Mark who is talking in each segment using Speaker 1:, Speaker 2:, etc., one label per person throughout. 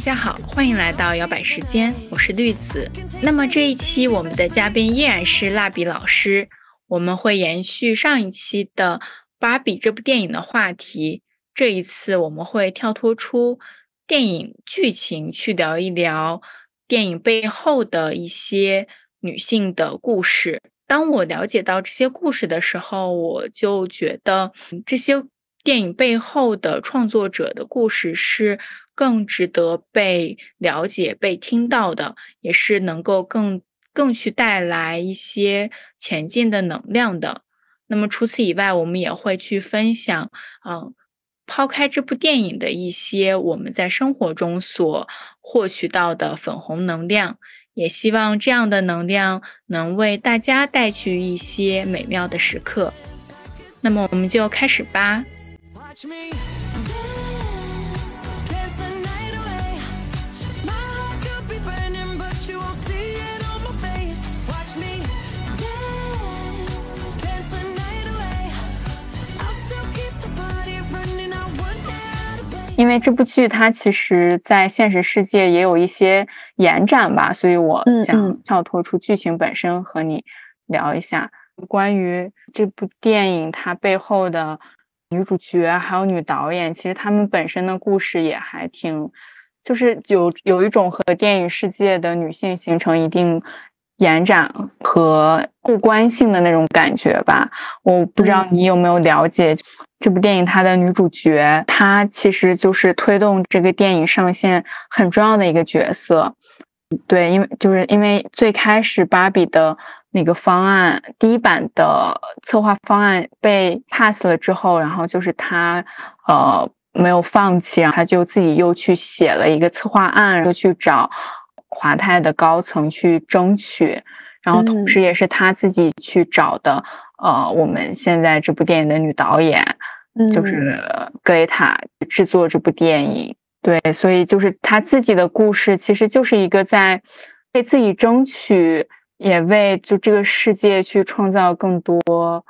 Speaker 1: 大家好，欢迎来到摇摆时间，我是绿子。那么这一期我们的嘉宾依然是蜡笔老师，我们会延续上一期的《芭比》这部电影的话题。这一次我们会跳脱出电影剧情，去聊一聊电影背后的一些女性的故事。当我了解到这些故事的时候，我就觉得这些电影背后的创作者的故事是更值得被了解、被听到的，也是能够更更去带来一些前进的能量的。那么除此以外，我们也会去分享，嗯，抛开这部电影的一些我们在生活中所获取到的粉红能量。也希望这样的能量能为大家带去一些美妙的时刻。那么我们就开始吧。因为这部剧它其实，在现实世界也有一些延展吧，所以我想跳脱出剧情本身和你聊一下关于这部电影它背后的女主角还有女导演，其实他们本身的故事也还挺，就是有有一种和电影世界的女性形成一定。延展和互关性的那种感觉吧，我不知道你有没有了解这部电影，它的女主角，她其实就是推动这个电影上线很重要的一个角色。对，因为就是因为最开始芭比的那个方案，第一版的策划方案被 pass 了之后，然后就是他呃没有放弃，然后他就自己又去写了一个策划案，又去找。华泰的高层去争取，然后同时也是他自己去找的。呃，我们现在这部电影的女导演，就是格雷塔制作这部电影。对，所以就是他自己的故事，其实就是一个在为自己争取，也为就这个世界去创造更多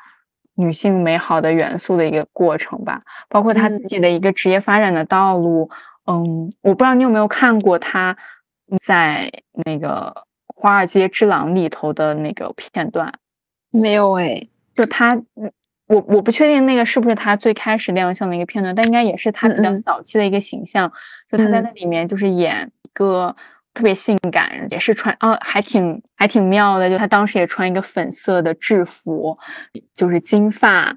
Speaker 1: 女性美好的元素的一个过程吧。包括她自己的一个职业发展的道路。嗯，我不知道你有没有看过她。在那个《华尔街之狼》里头的那个片段，
Speaker 2: 没有哎，
Speaker 1: 就他，我我不确定那个是不是他最开始亮相的一个片段，但应该也是他比较早期的一个形象。就他在那里面就是演一个特别性感，也是穿啊，还挺还挺妙的。就他当时也穿一个粉色的制服，就是金发。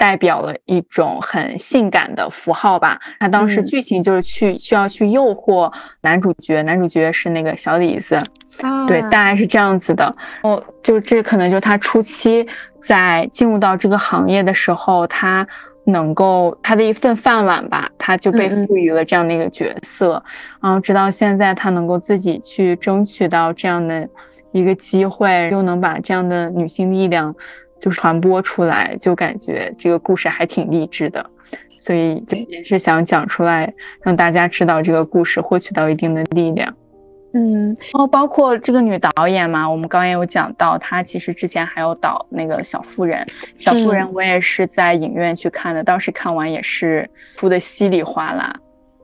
Speaker 1: 代表了一种很性感的符号吧。他当时剧情就是去需要去诱惑男主角，男主角是那个小李子，对，大概是这样子的。哦，就这可能就是他初期在进入到这个行业的时候，他能够他的一份饭碗吧，他就被赋予了这样的一个角色。然后直到现在，他能够自己去争取到这样的一个机会，又能把这样的女性力量。就传播出来，就感觉这个故事还挺励志的，所以就也是想讲出来，让大家知道这个故事获取到一定的力量。
Speaker 2: 嗯，
Speaker 1: 然后包括这个女导演嘛，我们刚刚也有讲到，她其实之前还有导那个小妇人，小妇人我也是在影院去看的，当时看完也是哭的稀里哗啦。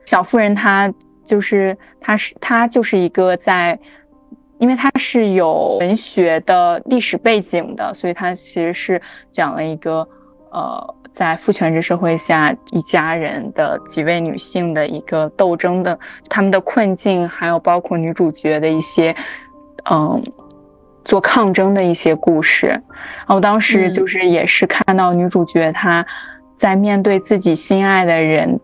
Speaker 1: 小妇人她就是她是她就是一个在。因为它是有文学的历史背景的，所以它其实是讲了一个，呃，在父权制社会下一家人的几位女性的一个斗争的他们的困境，还有包括女主角的一些，嗯，做抗争的一些故事。然后当时就是也是看到女主角她在面对自己心爱的人，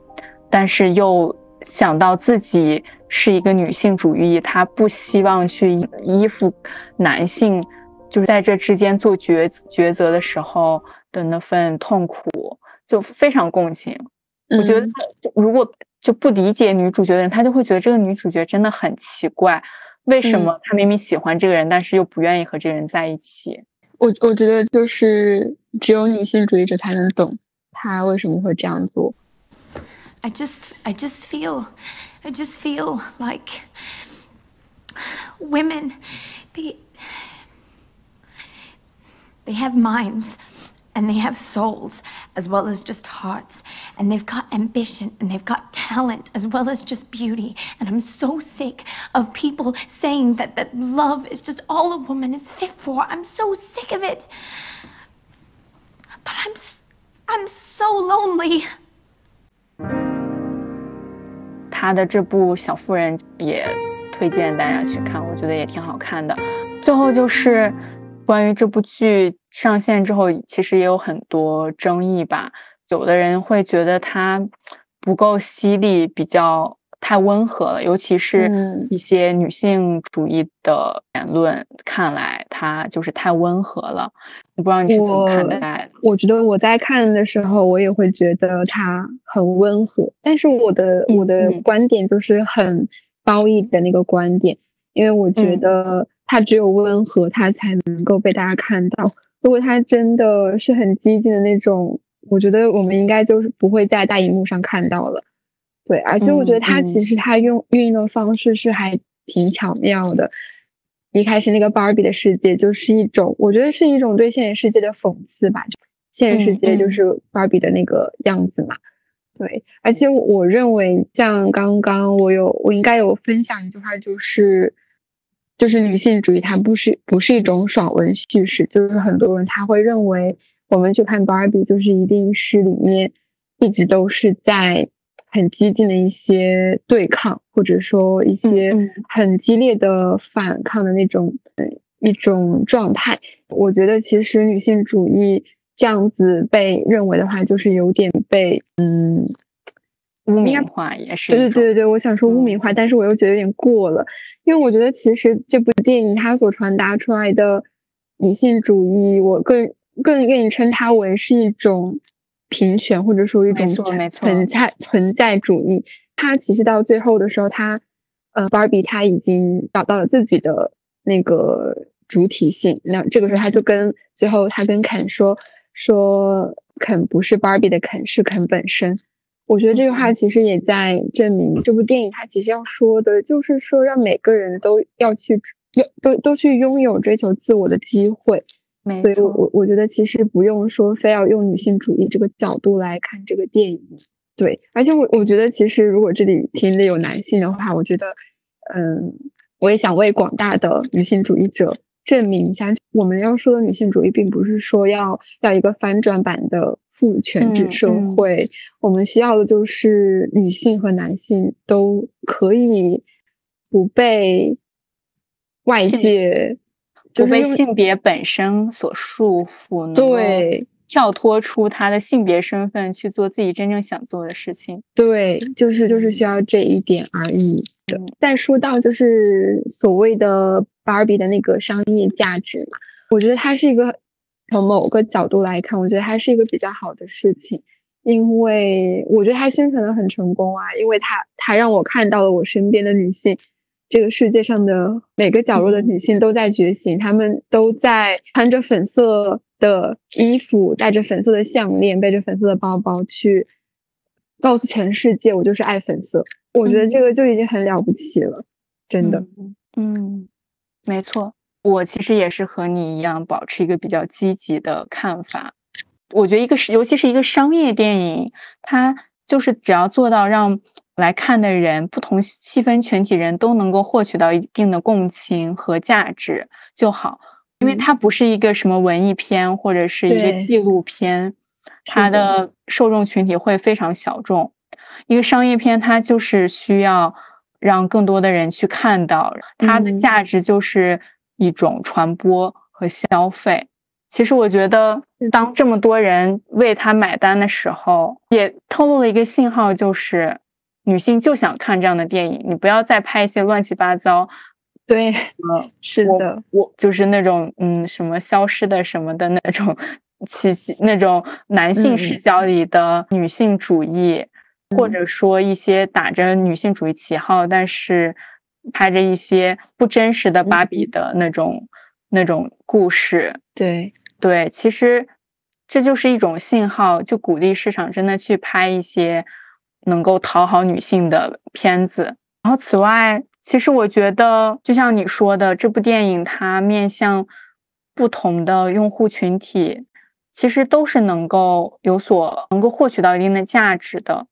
Speaker 1: 但是又想到自己。是一个女性主义，她不希望去依附男性，就是在这之间做抉抉择的时候的那份痛苦，就非常共情。我觉得，如果就不理解女主角的人，他就会觉得这个女主角真的很奇怪，为什么她明明喜欢这个人，但是又不愿意和这个人在一起？
Speaker 2: 我我觉得就是只有女性主义者才能懂她为什么会这样做。
Speaker 3: I just, I just feel. I just feel like women, they, they have minds and they have souls as well as just hearts. And they've got ambition and they've got talent as well as just beauty. And I'm so sick of people saying that, that love is just all a woman is fit for. I'm so sick of it. But I'm, I'm so lonely.
Speaker 1: 他的这部《小妇人》也推荐大家去看，我觉得也挺好看的。最后就是关于这部剧 上线之后，其实也有很多争议吧。有的人会觉得它不够犀利，比较太温和了，尤其是一些女性主义的言论，看来它就是太温和了。我不知道你是怎么看待？
Speaker 2: 我觉得我在看的时候，我也会觉得它很温和，但是我的我的观点就是很褒义的那个观点，因为我觉得。他只有温和，他才能够被大家看到。如果他真的是很激进的那种，我觉得我们应该就是不会在大荧幕上看到了。对，而且我觉得他其实他用运用的方式是还挺巧妙的。一开始那个芭比的世界就是一种，我觉得是一种对现实世界的讽刺吧。现实世界就是芭比的那个样子嘛。对，而且我认为像刚刚我有我应该有分享一句话，就是。就是女性主义，它不是不是一种爽文叙事。就是很多人他会认为，我们去看芭比，就是一定是里面一直都是在很激进的一些对抗，或者说一些很激烈的反抗的那种一种状态。我觉得其实女性主义这样子被认为的话，就是有点被嗯。
Speaker 1: 污名化也是
Speaker 2: 对对对对对，我想说污名化，但是我又觉得有点过了，因为我觉得其实这部电影它所传达出来的女性主义，我更更愿意称它为是一种平权或者说一种存在存在主义。它其实到最后的时候，它呃，芭比她已经找到了自己的那个主体性，那这个时候他就跟最后他跟肯说说肯不是 Barbie 的肯，是肯本身。我觉得这句话其实也在证明，这部电影它其实要说的就是说，让每个人都要去拥都都去拥有追求自我的机会。所以，我我我觉得其实不用说非要用女性主义这个角度来看这个电影。对，而且我我觉得其实如果这里听的有男性的话，我觉得，嗯，我也想为广大的女性主义者证明一下，我们要说的女性主义，并不是说要要一个翻转版的。父权制社会，我们需要的就是女性和男性都可以不被外界，
Speaker 1: 不被性别本身所束缚，
Speaker 2: 对，
Speaker 1: 跳脱出他的性别身份去做自己真正想做的事情。
Speaker 2: 对，就是就是需要这一点而已。再说到就是所谓的芭比的那个商业价值嘛，我觉得它是一个。从某个角度来看，我觉得它是一个比较好的事情，因为我觉得它宣传的很成功啊，因为它它让我看到了我身边的女性，这个世界上的每个角落的女性都在觉醒，她们都在穿着粉色的衣服，戴着粉色的项链，背着粉色的包包去告诉全世界，我就是爱粉色。我觉得这个就已经很了不起了，真的。
Speaker 1: 嗯，没错。我其实也是和你一样，保持一个比较积极的看法。我觉得一个是，尤其是一个商业电影，它就是只要做到让来看的人，不同细分群体人都能够获取到一定的共情和价值就好。因为它不是一个什么文艺片或者是一个纪录片，它的受众群体会非常小众。一个商业片，它就是需要让更多的人去看到，它的价值就是。一种传播和消费，其实我觉得，当这么多人为他买单的时候，也透露了一个信号，就是女性就想看这样的电影。你不要再拍一些乱七八糟，
Speaker 2: 对，嗯，是的，
Speaker 1: 我就是那种，嗯，什么消失的什么的那种，气息，那种男性视角里的女性主义，或者说一些打着女性主义旗号，但是。拍着一些不真实的芭比的那种那种故事，
Speaker 2: 对
Speaker 1: 对，其实这就是一种信号，就鼓励市场真的去拍一些能够讨好女性的片子。然后，此外，其实我觉得，就像你说的，这部电影它面向不同的用户群体，其实都是能够有所能够获取到一定的价值的。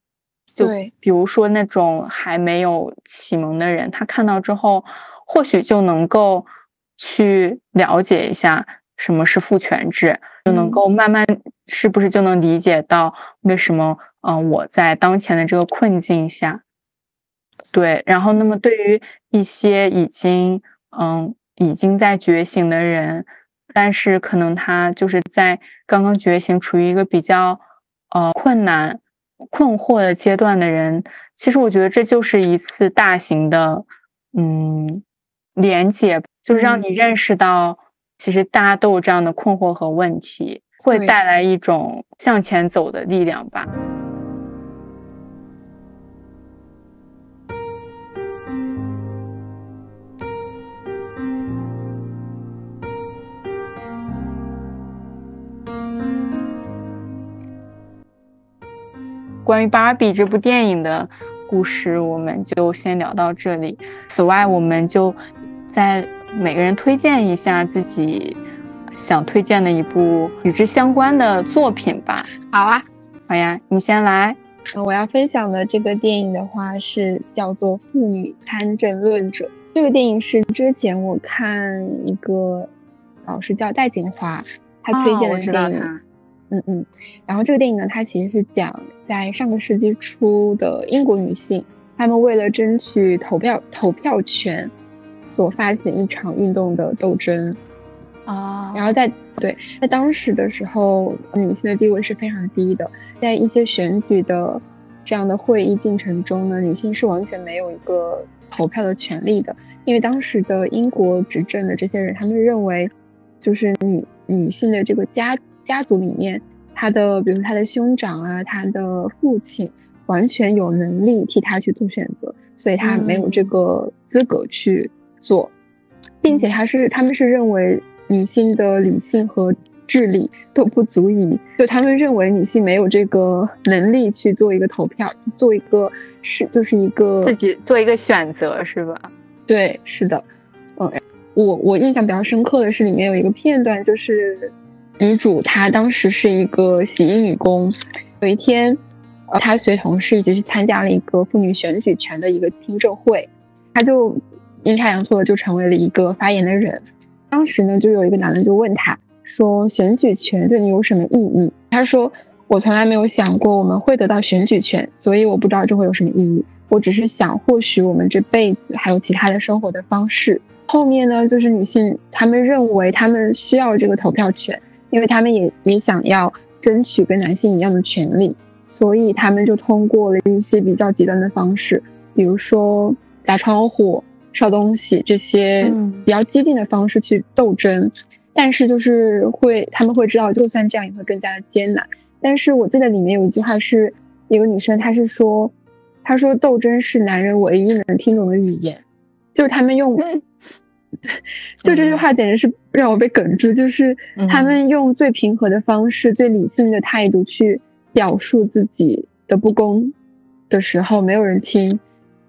Speaker 1: 就比如说那种还没有启蒙的人，他看到之后，或许就能够去了解一下什么是父权制，就能够慢慢是不是就能理解到为什么嗯我在当前的这个困境下，对，然后那么对于一些已经嗯已经在觉醒的人，但是可能他就是在刚刚觉醒，处于一个比较呃困难。困惑的阶段的人，其实我觉得这就是一次大型的，嗯，连接，就是让你认识到，其实大家都有这样的困惑和问题，会带来一种向前走的力量吧。关于芭比这部电影的故事，我们就先聊到这里。此外，我们就在每个人推荐一下自己想推荐的一部与之相关的作品吧。
Speaker 2: 好啊，
Speaker 1: 好呀，你先来。
Speaker 2: 我要分享的这个电影的话是叫做《妇女参政论者》。这个电影是之前我看一个老师叫戴锦华，他推荐的电影。嗯嗯，然后这个电影呢，它其实是讲在上个世纪初的英国女性，她们为了争取投票投票权，所发起的一场运动的斗争
Speaker 1: 啊。
Speaker 2: 然后在对在当时的时候，女性的地位是非常低的，在一些选举的这样的会议进程中呢，女性是完全没有一个投票的权利的，因为当时的英国执政的这些人，他们认为就是女女性的这个家。家族里面，他的比如他的兄长啊，他的父亲完全有能力替他去做选择，所以他没有这个资格去做，并且他是他们是认为女性的理性和智力都不足以，就他们认为女性没有这个能力去做一个投票，做一个是就是一个
Speaker 1: 自己做一个选择是吧？
Speaker 2: 对，是的，嗯，我我印象比较深刻的是里面有一个片段就是。女主她当时是一个洗衣女工，有一天，她随同事一起去参加了一个妇女选举权的一个听证会，她就阴差阳错的就成为了一个发言的人。当时呢，就有一个男的就问她说：“选举权对你有什么意义？”她说：“我从来没有想过我们会得到选举权，所以我不知道这会有什么意义。我只是想，或许我们这辈子还有其他的生活的方式。”后面呢，就是女性她们认为她们需要这个投票权。因为他们也也想要争取跟男性一样的权利，所以他们就通过了一些比较极端的方式，比如说砸窗户、烧东西这些比较激进的方式去斗争。但是就是会，他们会知道，就算这样也会更加的艰难。但是我记得里面有一句话是一个女生，她是说，她说斗争是男人唯一能听懂的语言，就是他们用。就这句话简直是让我被哽住，就是他们用最平和的方式、最理性的态度去表述自己的不公的时候，没有人听，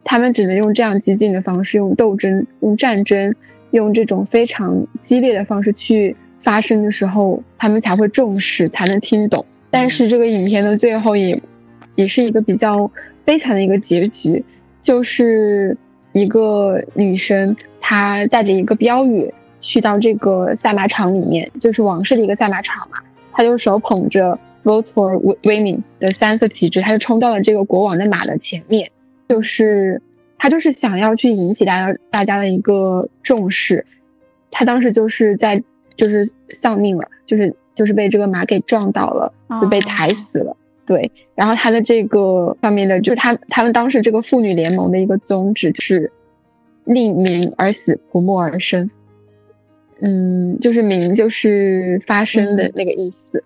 Speaker 2: 他们只能用这样激进的方式，用斗争、用战争、用这种非常激烈的方式去发声的时候，他们才会重视，才能听懂。但是这个影片的最后也也是一个比较悲惨的一个结局，就是一个女生。她带着一个标语去到这个赛马场里面，就是王室的一个赛马场嘛。她就手捧着 “Vote for Women” 的三色旗帜，她就冲到了这个国王的马的前面，就是她就是想要去引起大家大家的一个重视。她当时就是在就是丧命了，就是就是被这个马给撞倒了，就被抬死了。对，然后他的这个上面的，就是他他们当时这个妇女联盟的一个宗旨就是。令民而死，不默而生。嗯，就是“民”就是发生的那个意思。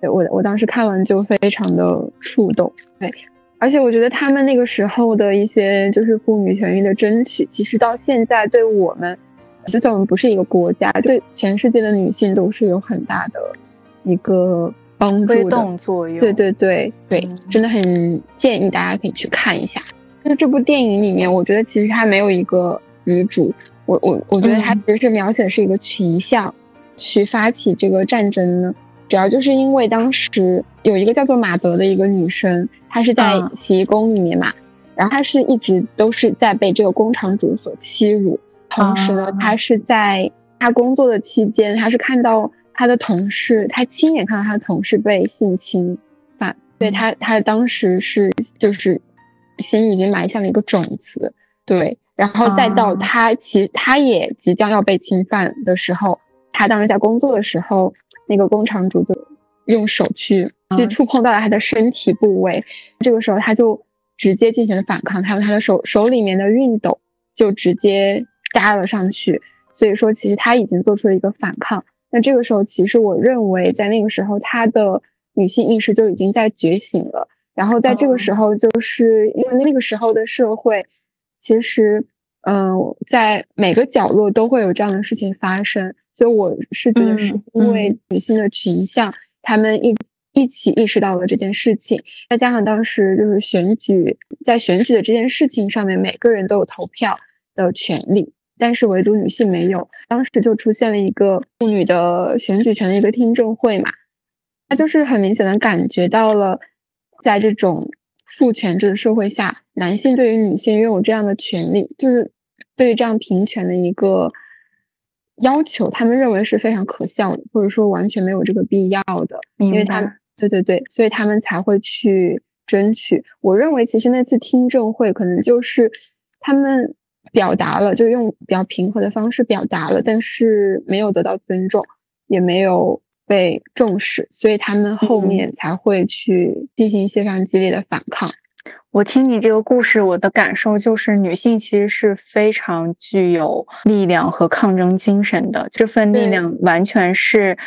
Speaker 2: 对我，我当时看完就非常的触动。对，而且我觉得他们那个时候的一些就是妇女权益的争取，其实到现在对我们，就算我们不是一个国家，对全世界的女性都是有很大的一个帮助
Speaker 1: 动作用。
Speaker 2: 对对对对，真的很建议大家可以去看一下。就这部电影里面，我觉得其实它没有一个女主，我我我觉得它其实是描写的是一个群像去发起这个战争呢，主要就是因为当时有一个叫做马德的一个女生，她是在洗衣工里面嘛，然后她是一直都是在被这个工厂主所欺辱，同时呢，她是在她工作的期间，她是看到她的同事，他亲眼看到他的同事被性侵犯，对他，他当时是就是心已经埋下了一个种子，对。然后再到他，其实他也即将要被侵犯的时候，他当时在工作的时候，那个工厂主就用手去去触碰到了他的身体部位，这个时候他就直接进行了反抗，他用他的手手里面的熨斗就直接扎了上去，所以说其实他已经做出了一个反抗。那这个时候，其实我认为在那个时候，她的女性意识就已经在觉醒了。然后在这个时候，就是因为那个时候的社会。其实，嗯，在每个角落都会有这样的事情发生，所以我是觉得是因为女性的群像，他们一一起意识到了这件事情，再加上当时就是选举，在选举的这件事情上面，每个人都有投票的权利，但是唯独女性没有，当时就出现了一个妇女的选举权的一个听证会嘛，他就是很明显的感觉到了，在这种。父权制的社会下，男性对于女性拥有这样的权利，就是对于这样平权的一个要求，他们认为是非常可笑的，或者说完全没有这个必要的。因为他们对对对，所以他们才会去争取。我认为，其实那次听证会可能就是他们表达了，就用比较平和的方式表达了，但是没有得到尊重，也没有。被重视，所以他们后面才会去进行一些非常激烈的反抗。
Speaker 1: 我听你这个故事，我的感受就是，女性其实是非常具有力量和抗争精神的，这份力量完全是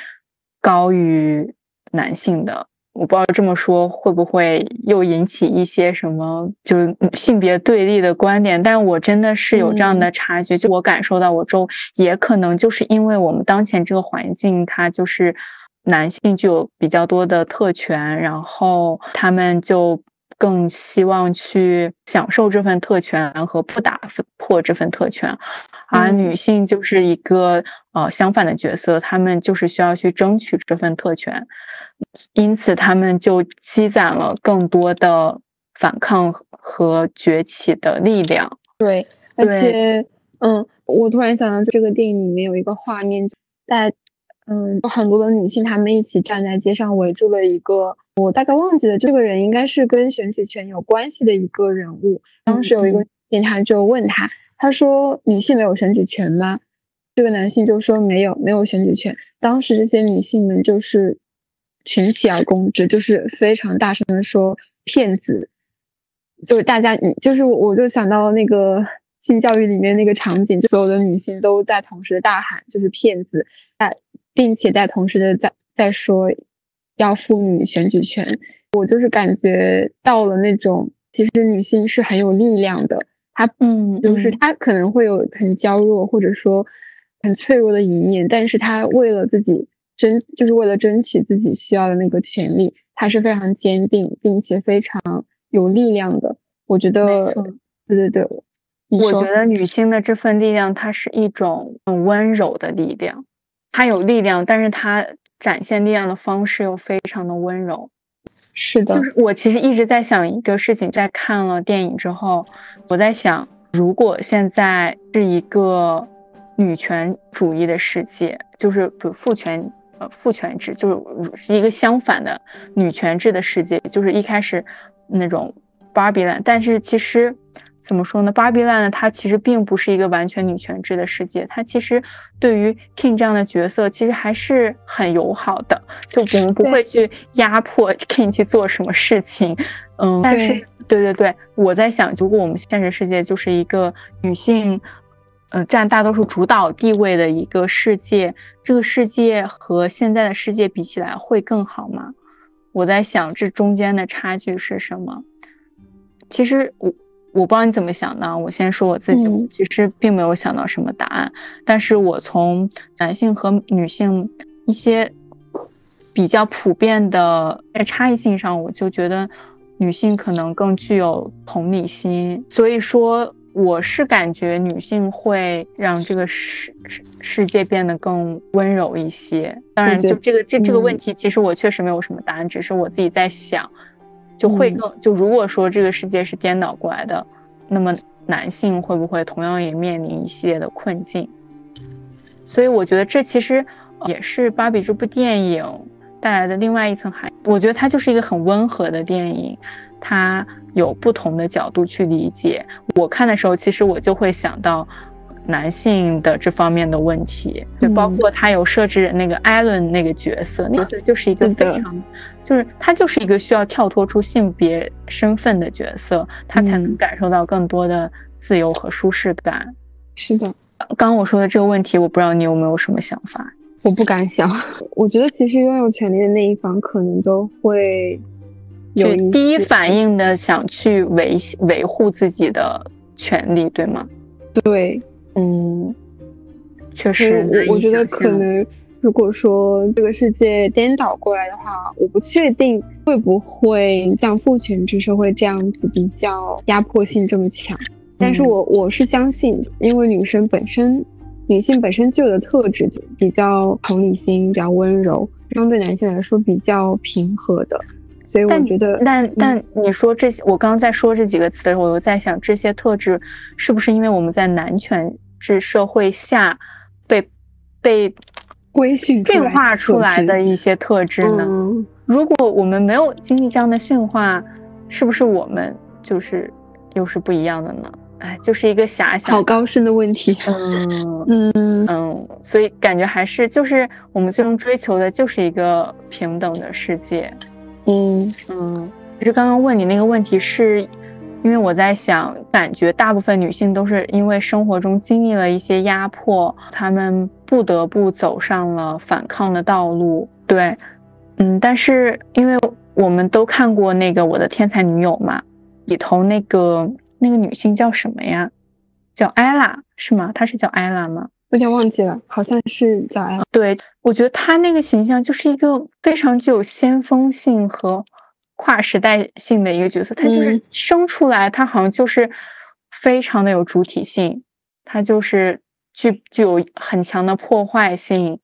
Speaker 1: 高于男性的。我不知道这么说会不会又引起一些什么，就是性别对立的观点。但我真的是有这样的察觉，就我感受到我周，也可能就是因为我们当前这个环境，它就是男性具有比较多的特权，然后他们就更希望去享受这份特权和不打破这份特权。而女性就是一个呃相反的角色，她们就是需要去争取这份特权，因此她们就积攒了更多的反抗和崛起的力量。
Speaker 2: 对，而且，嗯，我突然想到这个电影里面有一个画面，在嗯有很多的女性，她们一起站在街上围住了一个，我大概忘记了这个人应该是跟选举权有关系的一个人物。当时有一个警察就问他。他说：“女性没有选举权吗？”这个男性就说：“没有，没有选举权。”当时这些女性们就是群起而攻之，就是非常大声的说：“骗子！”就大家，就是我就想到那个性教育里面那个场景，所有的女性都在同时的大喊：“就是骗子！”在并且在同时的在在说要妇女选举权。我就是感觉到了那种，其实女性是很有力量的。她嗯，就是她可能会有很娇弱或者说很脆弱的一面，但是她为了自己争，就是为了争取自己需要的那个权利，她是非常坚定并且非常有力量的。我觉得，对对对，
Speaker 1: 我觉得女性的这份力量，它是一种很温柔的力量，她有力量，但是他展现力量的方式又非常的温柔。
Speaker 2: 是的，
Speaker 1: 就是我其实一直在想一个事情，在看了电影之后，我在想，如果现在是一个女权主义的世界，就是不父权呃父权制，就是是一个相反的女权制的世界，就是一开始那种芭比 land，但是其实。怎么说呢？芭比 land 呢？它其实并不是一个完全女权制的世界，它其实对于 King 这样的角色，其实还是很友好的。就我们不会去压迫 King 去做什么事情，嗯。但是，对对对，我在想，如果我们现实世界就是一个女性，呃，占大多数主导地位的一个世界，这个世界和现在的世界比起来会更好吗？我在想，这中间的差距是什么？其实我。我不知道你怎么想呢？我先说我自己，我其实并没有想到什么答案。但是我从男性和女性一些比较普遍的在差异性上，我就觉得女性可能更具有同理心。所以说，我是感觉女性会让这个世世世界变得更温柔一些。当然，就这个这这个问题，其实我确实没有什么答案，只是我自己在想，就会更就如果说这个世界是颠倒过来的，那么男性会不会同样也面临一系列的困境？所以我觉得这其实也是《芭比》这部电影带来的另外一层含义。我觉得它就是一个很温和的电影，它。有不同的角度去理解。我看的时候，其实我就会想到男性的这方面的问题，就包括他有设置那个艾伦那个角色，那个角色就是一个非常，就是他就是一个需要跳脱出性别身份的角色，他才能感受到更多的自由和舒适感。
Speaker 2: 是的，
Speaker 1: 刚刚我说的这个问题，我不知道你有没有什么想法？
Speaker 2: 我不敢想。我觉得其实拥有权利的那一方可能都会。
Speaker 1: 有第一反应的想去维维护自己的权利，对吗？
Speaker 2: 对，
Speaker 1: 嗯，确实。
Speaker 2: 我我觉得可能，如果说这个世界颠倒过来的话，我不确定会不会像父权制社会这样子比较压迫性这么强。但是我我是相信，因为女生本身，女性本身就有的特质比较同理心，比较温柔，相对男性来说比较平和的。所以我觉得，
Speaker 1: 但但你说这些，我刚刚在说这几个词的时候，我又在想，这些特质是不是因为我们在男权制社会下被被
Speaker 2: 规训
Speaker 1: 驯化出来的一些特质呢？如果我们没有经历这样的驯化，是不是我们就是又是不一样的呢？哎，就是一个遐想，
Speaker 2: 好高深的问题。
Speaker 1: 嗯 嗯嗯，所以感觉还是就是我们最终追求的就是一个平等的世界。
Speaker 2: 嗯
Speaker 1: 嗯，其实刚刚问你那个问题，是因为我在想，感觉大部分女性都是因为生活中经历了一些压迫，她们不得不走上了反抗的道路。对，嗯，但是因为我们都看过那个《我的天才女友》嘛，里头那个那个女性叫什么呀？叫艾拉是吗？她是叫艾拉吗？
Speaker 2: 有点忘记了，好像是叫艾拉。
Speaker 1: 对，我觉得他那个形象就是一个非常具有先锋性和跨时代性的一个角色。他就是生出来，他好像就是非常的有主体性，他就是具具有很强的破坏性，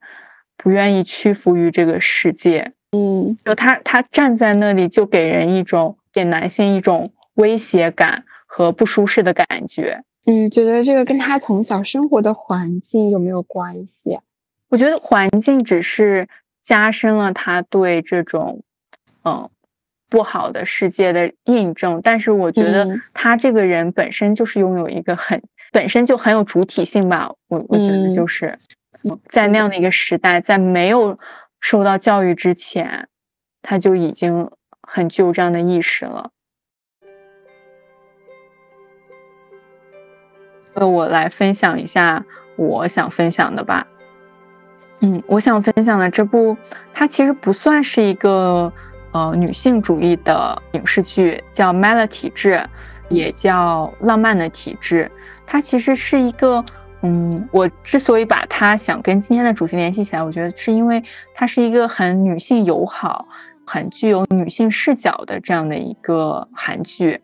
Speaker 1: 不愿意屈服于这个世界。
Speaker 2: 嗯，
Speaker 1: 就他他站在那里，就给人一种给男性一种威胁感和不舒适的感觉。
Speaker 2: 你觉得这个跟他从小生活的环境有没有关系？
Speaker 1: 我觉得环境只是加深了他对这种嗯不好的世界的印证，但是我觉得他这个人本身就是拥有一个很本身就很有主体性吧。我我觉得就是在那样的一个时代，在没有受到教育之前，他就已经很具有这样的意识了。我来分享一下我想分享的吧。嗯，我想分享的这部，它其实不算是一个呃女性主义的影视剧，叫《麦乐体质》，也叫《浪漫的体质》。它其实是一个，嗯，我之所以把它想跟今天的主题联系起来，我觉得是因为它是一个很女性友好、很具有女性视角的这样的一个韩剧。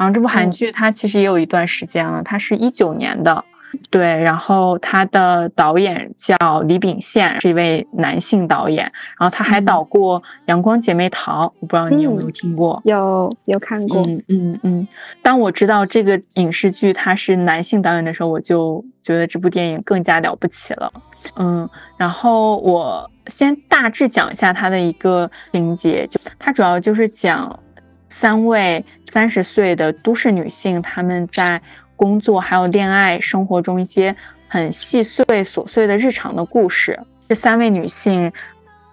Speaker 1: 然后这部韩剧它其实也有一段时间了，它是一九年的，对。然后它的导演叫李秉宪，是一位男性导演。然后他还导过《阳光姐妹淘》，我不知道你有没有听过？
Speaker 2: 有，有看过。
Speaker 1: 嗯嗯嗯。当我知道这个影视剧它是男性导演的时候，我就觉得这部电影更加了不起了。嗯。然后我先大致讲一下它的一个情节，就它主要就是讲。三位三十岁的都市女性，她们在工作还有恋爱生活中一些很细碎琐碎的日常的故事。这三位女性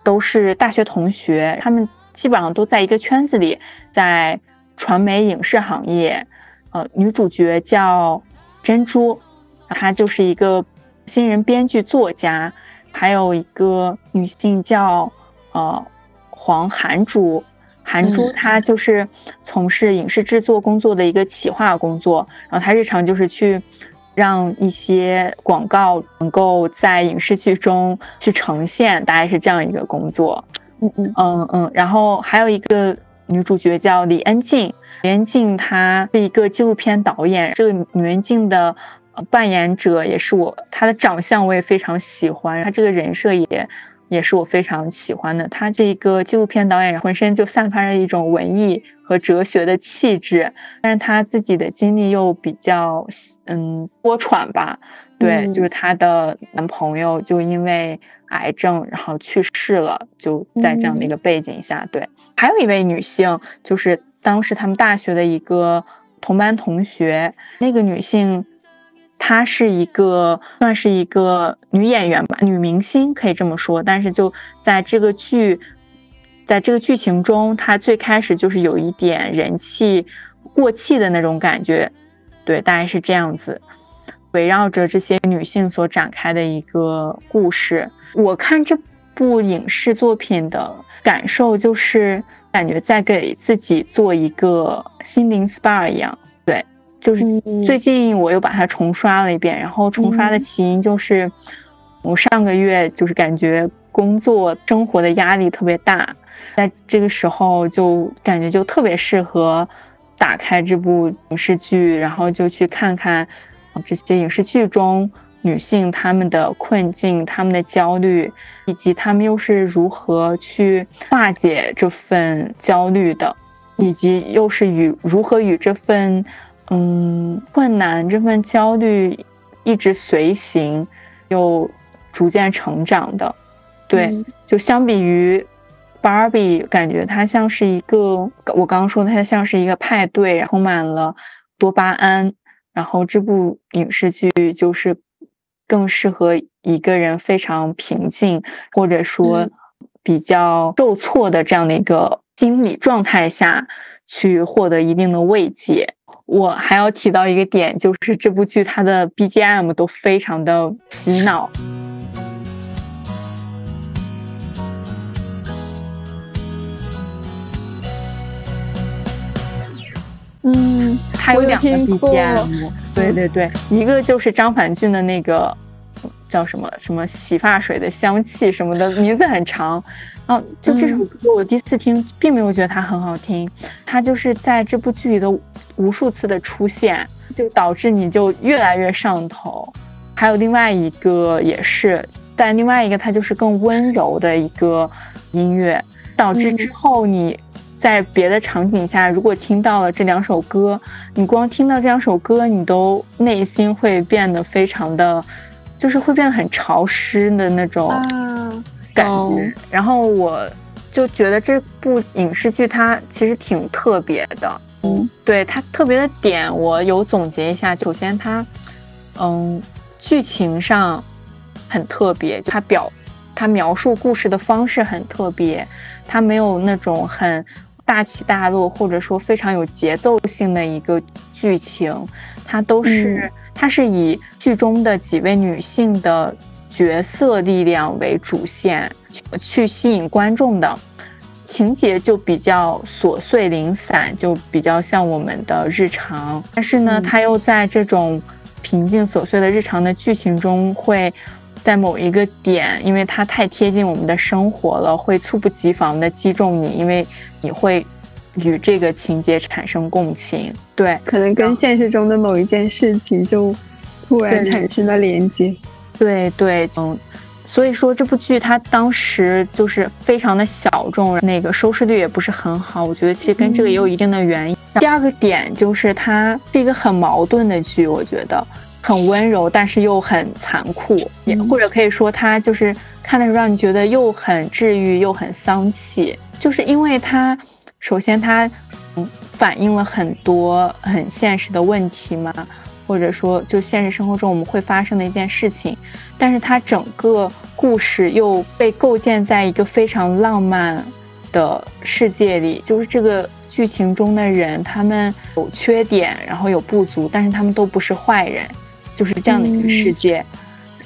Speaker 1: 都是大学同学，她们基本上都在一个圈子里，在传媒影视行业。呃，女主角叫珍珠，她就是一个新人编剧作家。还有一个女性叫呃黄寒珠。韩珠她就是从事影视制作工作的一个企划工作，然后她日常就是去让一些广告能够在影视剧中去呈现，大概是这样一个工作。
Speaker 2: 嗯嗯
Speaker 1: 嗯嗯，然后还有一个女主角叫李恩静，李恩静她是一个纪录片导演，这个李恩静的扮演者也是我，她的长相我也非常喜欢，她这个人设也也是我非常喜欢的。他这个纪录片导演浑身就散发着一种文艺和哲学的气质，但是他自己的经历又比较嗯多舛吧。对，就是她的男朋友就因为癌症然后去世了，就在这样的一个背景下，对，还有一位女性就是。当时他们大学的一个同班同学，那个女性，她是一个算是一个女演员吧，女明星可以这么说。但是就在这个剧，在这个剧情中，她最开始就是有一点人气过气的那种感觉，对，大概是这样子。围绕着这些女性所展开的一个故事，我看这部影视作品的感受就是。感觉在给自己做一个心灵 SPA 一样，就是最近我又把它重刷了一遍，然后重刷的起因就是我上个月就是感觉工作生活的压力特别大，在这个时候就感觉就特别适合打开这部影视剧，然后就去看看这些影视剧中。女性她们的困境、她们的焦虑，以及她们又是如何去化解这份焦虑的，以及又是与如何与这份嗯困难、这份焦虑一直随行，又逐渐成长的。对，就相比于 Barbie，感觉它像是一个我刚刚说的，它像是一个派对，充满了多巴胺。然后这部影视剧就是。更适合一个人非常平静，或者说比较受挫的这样的一个心理状态下去获得一定的慰藉。我还要提到一个点，就是这部剧它的 BGM 都非常的洗脑。
Speaker 2: 嗯，
Speaker 1: 它有两个 BGM，对对对，一个就是张凡俊的那个叫什么什么洗发水的香气什么的，名字很长。然后就这首歌，我第一次听，并没有觉得它很好听，它就是在这部剧里的无数次的出现，就导致你就越来越上头。还有另外一个也是，但另外一个它就是更温柔的一个音乐，导致之后你。在别的场景下，如果听到了这两首歌，你光听到这两首歌，你都内心会变得非常的，就是会变得很潮湿的那种感觉。然后我就觉得这部影视剧它其实挺特别的，嗯，对它特别的点，我有总结一下。首先它，嗯，剧情上很特别，就它表它描述故事的方式很特别，它没有那种很。大起大落，或者说非常有节奏性的一个剧情，它都是它是以剧中的几位女性的角色力量为主线去吸引观众的，情节就比较琐碎零散，就比较像我们的日常。但是呢，它又在这种平静琐碎的日常的剧情中，会在某一个点，因为它太贴近我们的生活了，会猝不及防的击中你，因为。你会与这个情节产生共情，对，
Speaker 2: 可能跟现实中的某一件事情就突然产生了连接，
Speaker 1: 对对，嗯，所以说这部剧它当时就是非常的小众，那个收视率也不是很好，我觉得其实跟这个也有一定的原因。第二个点就是它是一个很矛盾的剧，我觉得很温柔，但是又很残酷，也或者可以说它就是看的时候让你觉得又很治愈又很丧气。就是因为它，首先它，嗯，反映了很多很现实的问题嘛，或者说就现实生活中我们会发生的一件事情，但是它整个故事又被构建在一个非常浪漫的世界里，就是这个剧情中的人，他们有缺点，然后有不足，但是他们都不是坏人，就是这样的一个世界，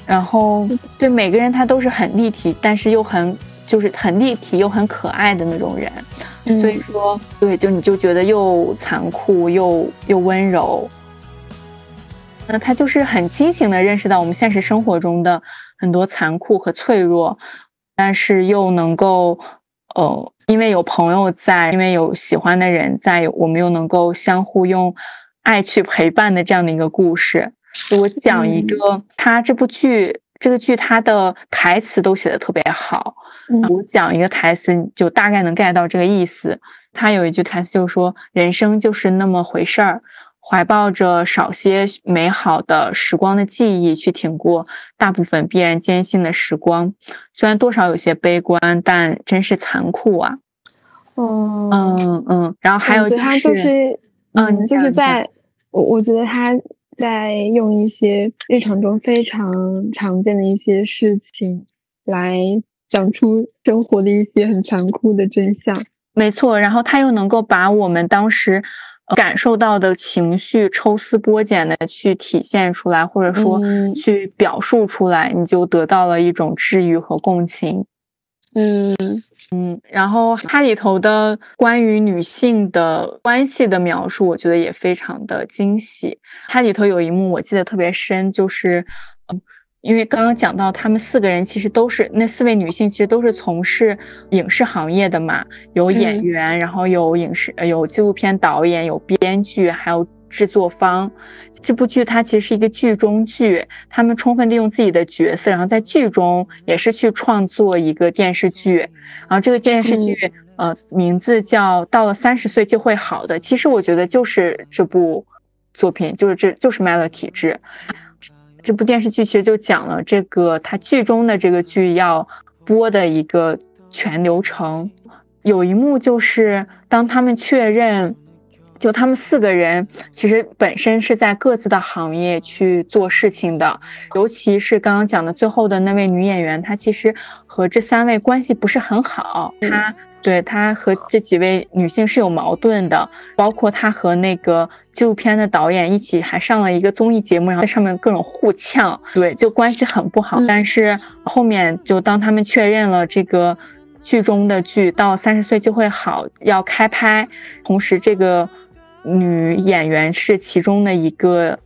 Speaker 1: 然后对每个人他都是很立体，但是又很。就是很立体又很可爱的那种人，所以说，对，就你就觉得又残酷又又温柔。那他就是很清醒的认识到我们现实生活中的很多残酷和脆弱，但是又能够，呃，因为有朋友在，因为有喜欢的人在，我们又能够相互用爱去陪伴的这样的一个故事。我讲一个，他这部剧，这个剧他的台词都写的特别好。我讲一个台词，就大概能 get 到这个意思。他有一句台词就是说：“人生就是那么回事儿，怀抱着少些美好的时光的记忆，去挺过大部分必然艰辛的时光。虽然多少有些悲观，但真是残酷啊。”
Speaker 2: 嗯，
Speaker 1: 嗯嗯。然后还有
Speaker 2: 就是，嗯，就是在我我觉得他。在用一些日常中非常常见的一些事情来讲出生活的一些很残酷的真相，
Speaker 1: 没错。然后他又能够把我们当时感受到的情绪抽丝剥茧的去体现出来，或者说去表述出来，你就得到了一种治愈和共情。
Speaker 2: 嗯。
Speaker 1: 嗯，然后它里头的关于女性的关系的描述，我觉得也非常的惊喜。它里头有一幕我记得特别深，就是，嗯，因为刚刚讲到他们四个人其实都是那四位女性，其实都是从事影视行业的嘛，有演员，然后有影视，有纪录片导演，有编剧，还有。制作方，这部剧它其实是一个剧中剧，他们充分利用自己的角色，然后在剧中也是去创作一个电视剧。然后这个电视剧，呃，名字叫《到了三十岁就会好的》。其实我觉得就是这部作品，就是这就是《麦乐体质》。这部电视剧其实就讲了这个他剧中的这个剧要播的一个全流程。有一幕就是当他们确认。就他们四个人，其实本身是在各自的行业去做事情的，尤其是刚刚讲的最后的那位女演员，她其实和这三位关系不是很好，她对她和这几位女性是有矛盾的，包括她和那个纪录片的导演一起还上了一个综艺节目，然后在上面各种互呛，对，就关系很不好。但是后面就当他们确认了这个剧中的剧到三十岁就会好要开拍，同时这个。女演员是其中的一个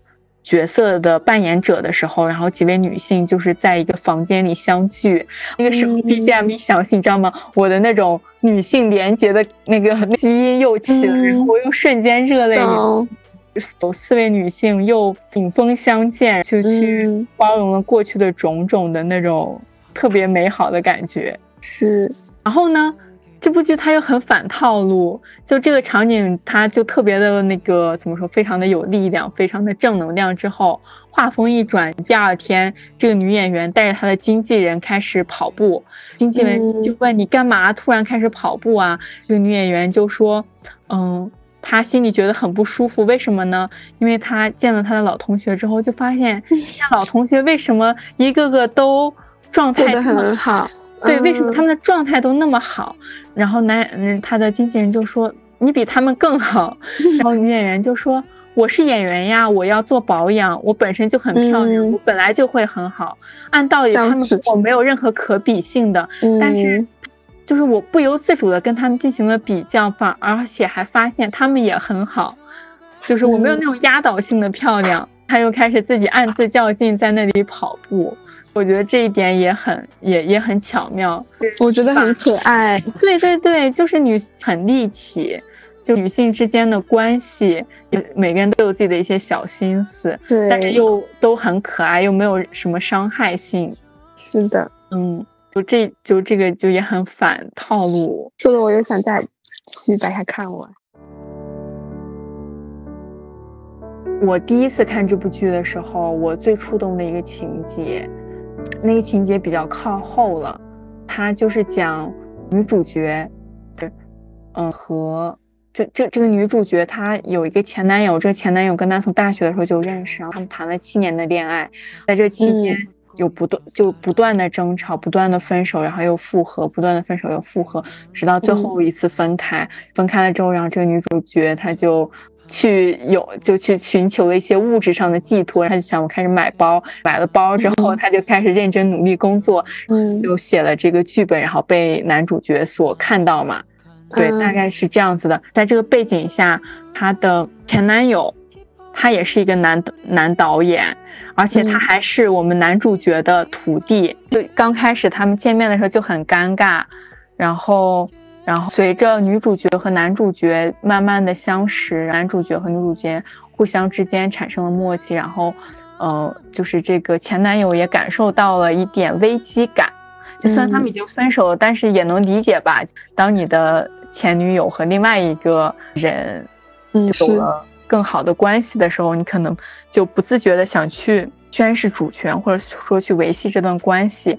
Speaker 1: 角色的扮演者的时候，然后几位女性就是在一个房间里相聚。那个时候 BGM 一响起，你知道吗？我的那种女性连接的那个基因又起了，然后我又瞬间热泪盈眶。有四位女性又顶峰相见，就去包容了过去的种种的那种特别美好的感觉。
Speaker 2: 是，
Speaker 1: 然后呢？这部剧它又很反套路，就这个场景，它就特别的那个怎么说，非常的有力量，非常的正能量。之后画风一转，第二天这个女演员带着她的经纪人开始跑步，经纪人就问你干嘛突然开始跑步啊？这个女演员就说，嗯，她心里觉得很不舒服，为什么呢？因为她见了她的老同学之后，就发现这 些老同学为什么一个个都状态这么好。对，为什么他们的状态都那么好？然后男，嗯，他的经纪人就说你比他们更好。然后女演员就说我是演员呀，我要做保养，我本身就很漂亮，我本来就会很好。按道理他们和我没有任何可比性的，但是就是我不由自主的跟他们进行了比较，反而且还发现他们也很好，就是我没有那种压倒性的漂亮。他又开始自己暗自较劲，在那里跑步。我觉得这一点也很也也很巧妙，
Speaker 2: 我觉得很可爱。
Speaker 1: 对对对，就是女很立体，就女性之间的关系，每个人都有自己的一些小心思，
Speaker 2: 对，
Speaker 1: 但是又都很可爱，又没有什么伤害性。
Speaker 2: 是的，
Speaker 1: 嗯，就这就这个就也很反套路，
Speaker 2: 说的我又想再去把它看完。
Speaker 1: 我第一次看这部剧的时候，我最触动的一个情节。那个情节比较靠后了，他就是讲女主角，对，嗯，和这这这个女主角她有一个前男友，这个前男友跟她从大学的时候就认识，然后他们谈了七年的恋爱，在这期间有不断就不断的争吵，不断的分手，然后又复合，不断的分手又复合，直到最后一次分开。分开了之后，然后这个女主角她就。去有就去寻求了一些物质上的寄托，他就想我开始买包，买了包之后，他就开始认真努力工作，嗯，就写了这个剧本，然后被男主角所看到嘛，对，大概是这样子的。在这个背景下，他的前男友，他也是一个男男导演，而且他还是我们男主角的徒弟。就刚开始他们见面的时候就很尴尬，然后，然后随着女主角和男主角慢慢的相识，男主角和女主角互相之间产生了默契，然后，呃，就是这个前男友也感受到了一点危机感。就算他们已经分手了，但是也能理解吧？当你的前女友和另外一个人有了更好的关系的时候，你可能就不自觉的想去宣誓主权，或者说去维系这段关系。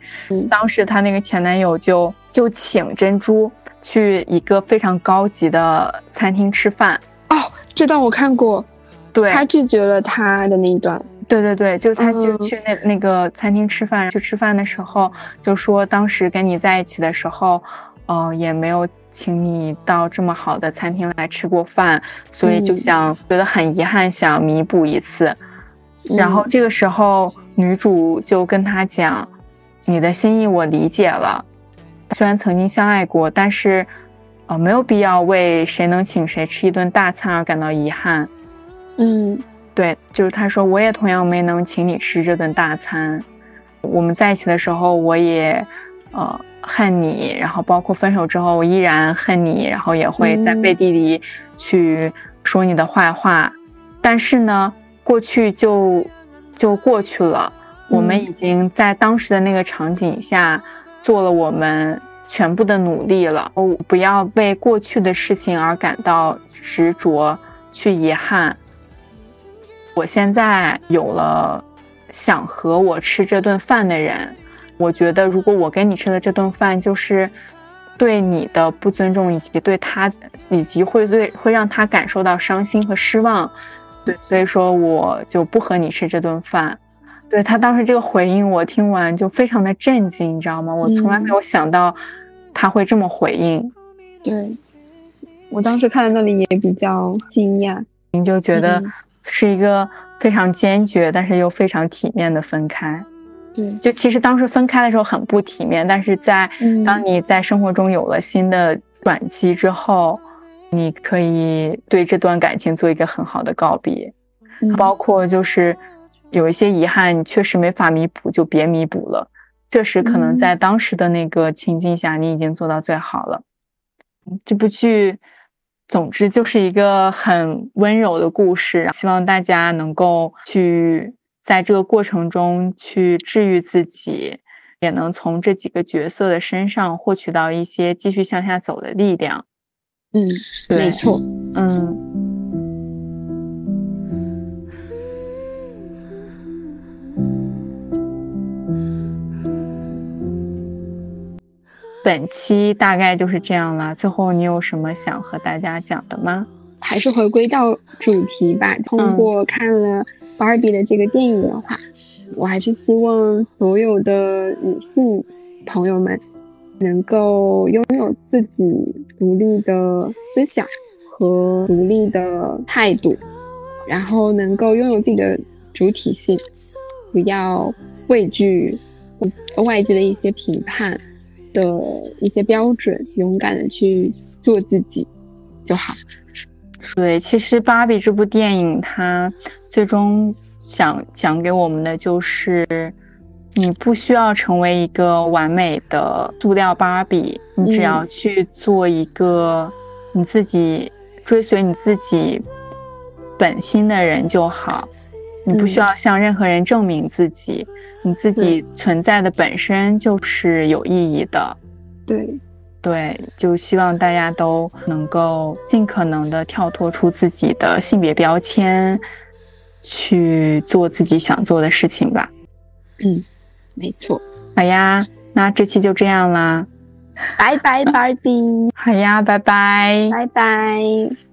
Speaker 1: 当时她那个前男友就就请珍珠去一个非常高级的餐厅吃饭。
Speaker 2: 哦，这段我看过，
Speaker 1: 对
Speaker 2: 他拒绝了他的那一段。
Speaker 1: 对对对，就他就去那那个餐厅吃饭，去吃饭的时候就说，当时跟你在一起的时候，呃，也没有请你到这么好的餐厅来吃过饭，所以就想觉得很遗憾，想弥补一次。然后这个时候女主就跟他讲，你的心意我理解了，虽然曾经相爱过，但是，呃，没有必要为谁能请谁吃一顿大餐而感到遗憾。
Speaker 2: 嗯。
Speaker 1: 对，就是他说，我也同样没能请你吃这顿大餐。我们在一起的时候，我也，呃，恨你。然后包括分手之后，我依然恨你。然后也会在背地里去说你的坏话。但是呢，过去就就过去了。我们已经在当时的那个场景下做了我们全部的努力了。我不要为过去的事情而感到执着，去遗憾。我现在有了想和我吃这顿饭的人，我觉得如果我跟你吃的这顿饭就是对你的不尊重，以及对他，以及会对会让他感受到伤心和失望，对，所以说我就不和你吃这顿饭。对他当时这个回应，我听完就非常的震惊，你知道吗？我从来没有想到他会这么回应。
Speaker 2: 对，我当时看到那里也比较惊讶，
Speaker 1: 你就觉得。是一个非常坚决，但是又非常体面的分开。
Speaker 2: 对，
Speaker 1: 就其实当时分开的时候很不体面，但是在当你在生活中有了新的转机之后，你可以对这段感情做一个很好的告别。包括就是有一些遗憾，你确实没法弥补，就别弥补了。确实可能在当时的那个情境下，你已经做到最好了。这部剧。总之就是一个很温柔的故事，希望大家能够去在这个过程中去治愈自己，也能从这几个角色的身上获取到一些继续向下走的力量。
Speaker 2: 嗯，没错，
Speaker 1: 嗯。本期大概就是这样了。最后，你有什么想和大家讲的吗？
Speaker 2: 还是回归到主题吧。通过看了芭比的这个电影的话，我还是希望所有的女性朋友们能够拥有自己独立的思想和独立的态度，然后能够拥有自己的主体性，不要畏惧外界的一些评判。的一些标准，勇敢的去做自己就好。
Speaker 1: 对，其实《芭比》这部电影，它最终想讲给我们的就是，你不需要成为一个完美的塑料芭比，你只要去做一个你自己追随你自己本心的人就好。你不需要向任何人证明自己。你自己存在的本身就是有意义的，
Speaker 2: 对，
Speaker 1: 对，就希望大家都能够尽可能的跳脱出自己的性别标签，去做自己想做的事情吧。
Speaker 2: 嗯，没错。
Speaker 1: 好呀，那这期就这样啦，
Speaker 2: 拜拜，Barbie。
Speaker 1: 好呀，拜拜，
Speaker 2: 拜拜。